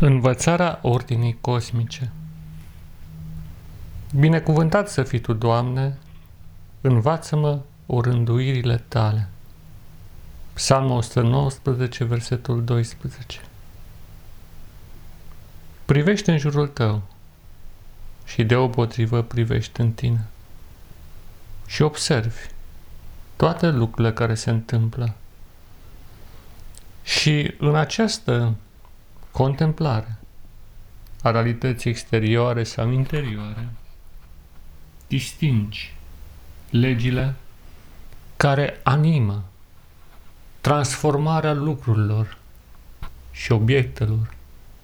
Învățarea ordinii cosmice Binecuvântat să fii Tu, Doamne, învață-mă orânduirile Tale. Psalmul 119, versetul 12 Privește în jurul Tău și deopotrivă privește în Tine și observi toate lucrurile care se întâmplă. Și în această contemplare a realității exterioare sau interioare, distingi legile care animă transformarea lucrurilor și obiectelor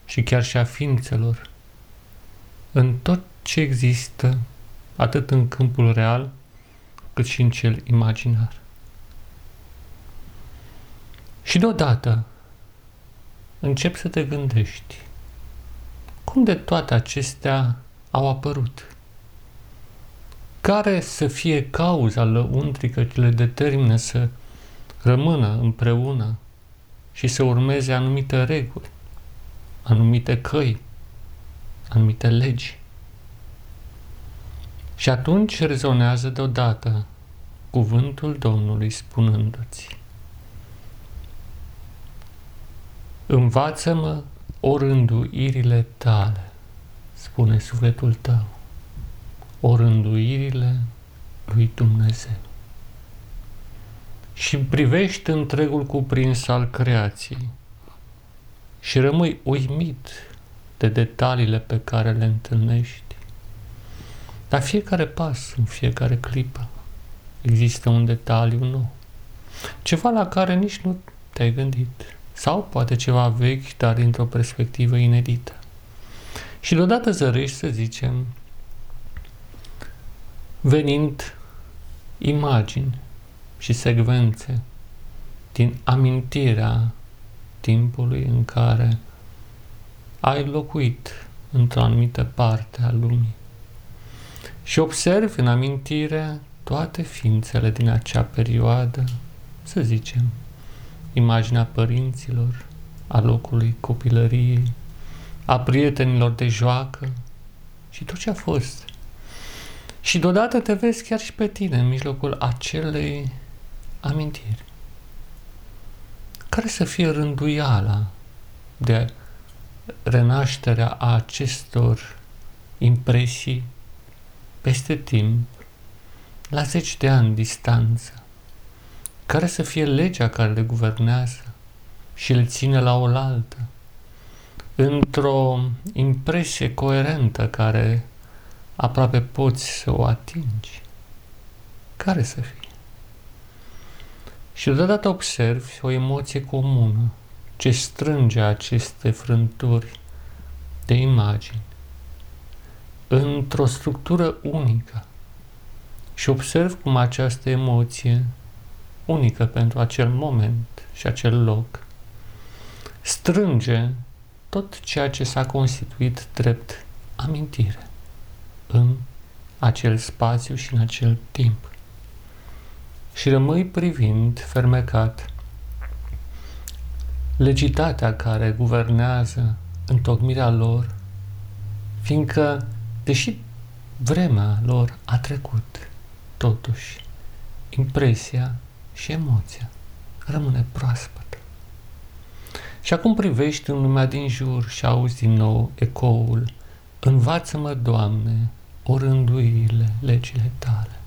și chiar și a ființelor în tot ce există, atât în câmpul real, cât și în cel imaginar. Și deodată, încep să te gândești cum de toate acestea au apărut. Care să fie cauza lăuntrică ce le determină să rămână împreună și să urmeze anumite reguli, anumite căi, anumite legi. Și atunci rezonează deodată cuvântul Domnului spunându-ți Învață-mă orânduirile tale, spune sufletul tău, orânduirile lui Dumnezeu. Și privești întregul cuprins al creației și rămâi uimit de detaliile pe care le întâlnești. La fiecare pas, în fiecare clipă, există un detaliu nou. Ceva la care nici nu te-ai gândit sau poate ceva vechi, dar dintr-o perspectivă inedită. Și deodată zărești, să zicem, venind imagini și secvențe din amintirea timpului în care ai locuit într-o anumită parte a lumii. Și observi în amintire toate ființele din acea perioadă, să zicem, imaginea părinților, a locului copilăriei, a prietenilor de joacă și tot ce a fost. Și deodată te vezi chiar și pe tine în mijlocul acelei amintiri. Care să fie rânduiala de renașterea a acestor impresii peste timp, la zeci de ani distanță? Care să fie legea care le guvernează și le ține la oaltă, într-o impresie coerentă care aproape poți să o atingi. Care să fie? Și deodată observi o emoție comună ce strânge aceste frânturi de imagini într-o structură unică și observ cum această emoție unică pentru acel moment și acel loc, strânge tot ceea ce s-a constituit drept amintire în acel spațiu și în acel timp. Și rămâi privind fermecat legitatea care guvernează întocmirea lor, fiindcă, deși vremea lor a trecut, totuși, impresia și emoția rămâne proaspătă. Și acum privești în lumea din jur și auzi din nou ecoul Învață-mă, Doamne, orânduirile, legile tale.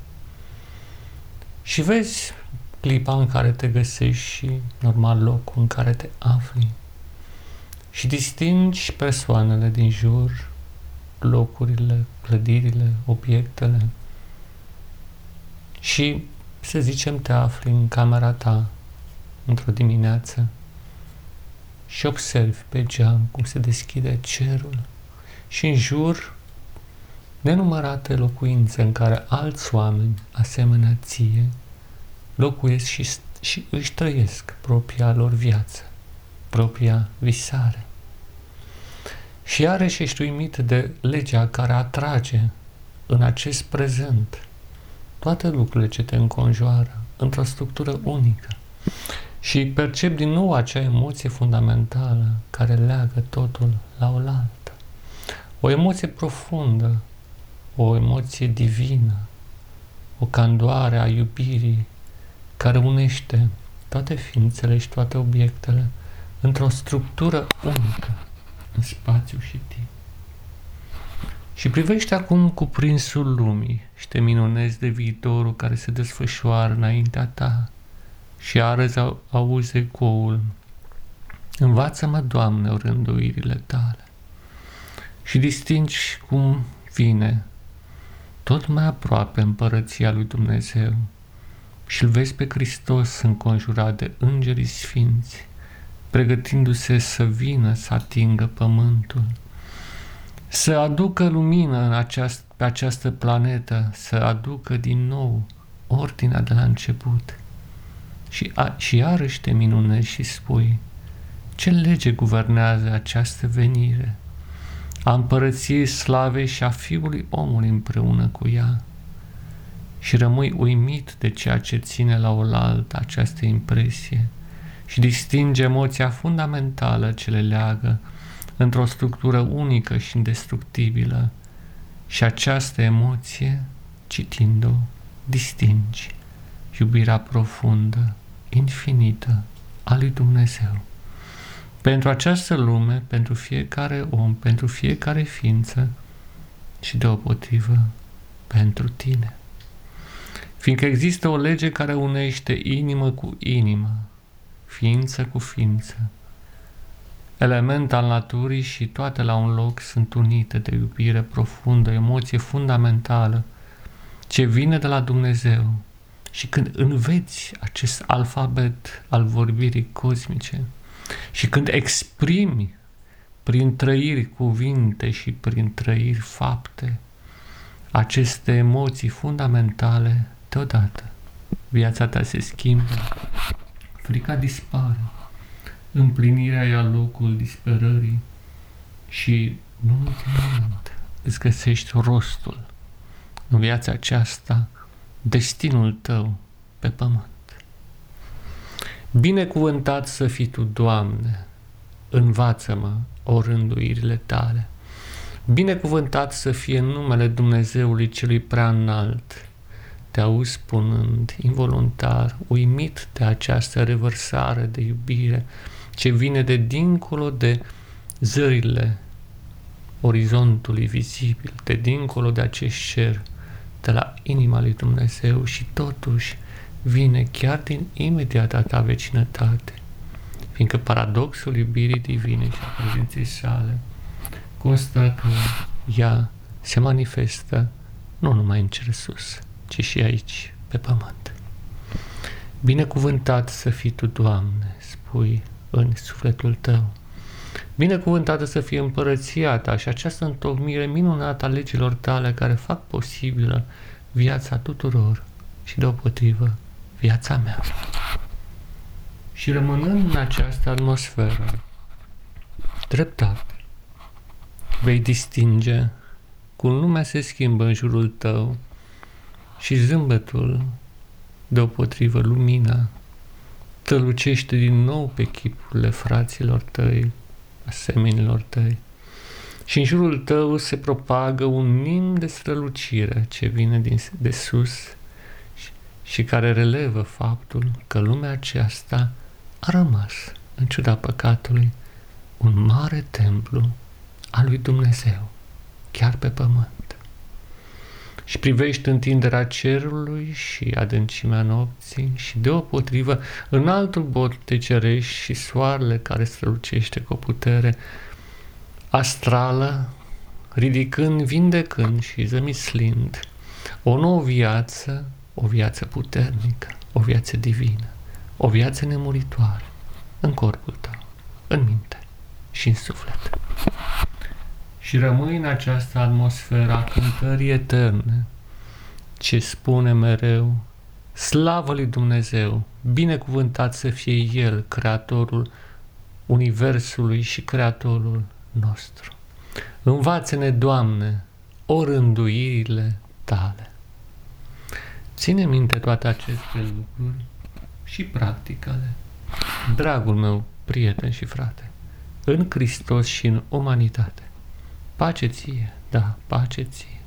Și vezi clipa în care te găsești și normal locul în care te afli. Și distingi persoanele din jur, locurile, clădirile, obiectele. Și să zicem, te afli în camera ta într-o dimineață și observi pe geam cum se deschide cerul și în jur nenumărate locuințe în care alți oameni, asemenea ție, locuiesc și, și își trăiesc propria lor viață, propria visare. Și iarăși ești uimit de legea care atrage în acest prezent toate lucrurile ce te înconjoară într-o structură unică. Și percep din nou acea emoție fundamentală care leagă totul la oaltă. O emoție profundă, o emoție divină, o candoare a iubirii care unește toate ființele și toate obiectele într-o structură unică în spațiu și timp. Și privește acum cuprinsul lumii și te minunezi de viitorul care se desfășoară înaintea ta și arăți auzi ecoul. Învață-mă, Doamne, rânduirile tale și distingi cum vine tot mai aproape împărăția lui Dumnezeu și îl vezi pe Hristos înconjurat de îngerii sfinți, pregătindu-se să vină să atingă pământul, să aducă lumină în aceast, pe această planetă, să aducă din nou ordinea de la început. Și, a, și iarăși te minunezi și spui, ce lege guvernează această venire? A împărăției slavei și a Fiului omului împreună cu ea și rămâi uimit de ceea ce ține la oaltă această impresie și distinge emoția fundamentală ce le leagă într-o structură unică și indestructibilă și această emoție, citind-o, distingi iubirea profundă, infinită a lui Dumnezeu. Pentru această lume, pentru fiecare om, pentru fiecare ființă și deopotrivă pentru tine fiindcă există o lege care unește inimă cu inimă, ființă cu ființă. Element al naturii și toate la un loc sunt unite de iubire profundă, emoție fundamentală, ce vine de la Dumnezeu. Și când înveți acest alfabet al vorbirii cosmice și când exprimi prin trăiri cuvinte și prin trăiri fapte aceste emoții fundamentale Deodată, viața ta se schimbă, frica dispare, împlinirea ia locul disperării și, în ultimul rând, îți găsești rostul în viața aceasta, destinul tău pe pământ. Binecuvântat să fii Tu, Doamne, învață-mă o rânduirile Tale. Binecuvântat să fie numele Dumnezeului Celui Prea Înalt, te auzi spunând, involuntar, uimit de această revărsare de iubire ce vine de dincolo de zările orizontului vizibil, de dincolo de acest cer, de la inima lui Dumnezeu și totuși vine chiar din imediata ta vecinătate, fiindcă paradoxul iubirii divine și a prezenței sale constă că ea se manifestă nu numai în cer sus, ci și aici, pe pământ. Binecuvântat să fii Tu, Doamne, spui în sufletul Tău. Binecuvântată să fie împărăția Ta și această întocmire minunată a legilor Tale care fac posibilă viața tuturor și deopotrivă viața mea. Și rămânând în această atmosferă, treptat, vei distinge cum lumea se schimbă în jurul tău și zâmbetul, deopotrivă lumina, tălucește din nou pe chipurile fraților tăi, asemenilor tăi, și în jurul tău se propagă un nim de strălucire ce vine din, de sus și, și care relevă faptul că lumea aceasta a rămas, în ciuda păcatului, un mare templu al lui Dumnezeu, chiar pe pământ și privești întinderea cerului și adâncimea nopții și deopotrivă în altul bot te cerești și soarele care strălucește cu o putere astrală, ridicând, vindecând și zămislind o nouă viață, o viață puternică, o viață divină, o viață nemuritoare în corpul tău, în minte și în suflet și rămâi în această atmosferă a cântării eterne, ce spune mereu, slavă lui Dumnezeu, binecuvântat să fie El, Creatorul Universului și Creatorul nostru. Învață-ne, Doamne, orânduirile Tale. Ține minte toate aceste lucruri și practicale Dragul meu prieten și frate, în Hristos și în umanitate, pace ție, da, pace ție.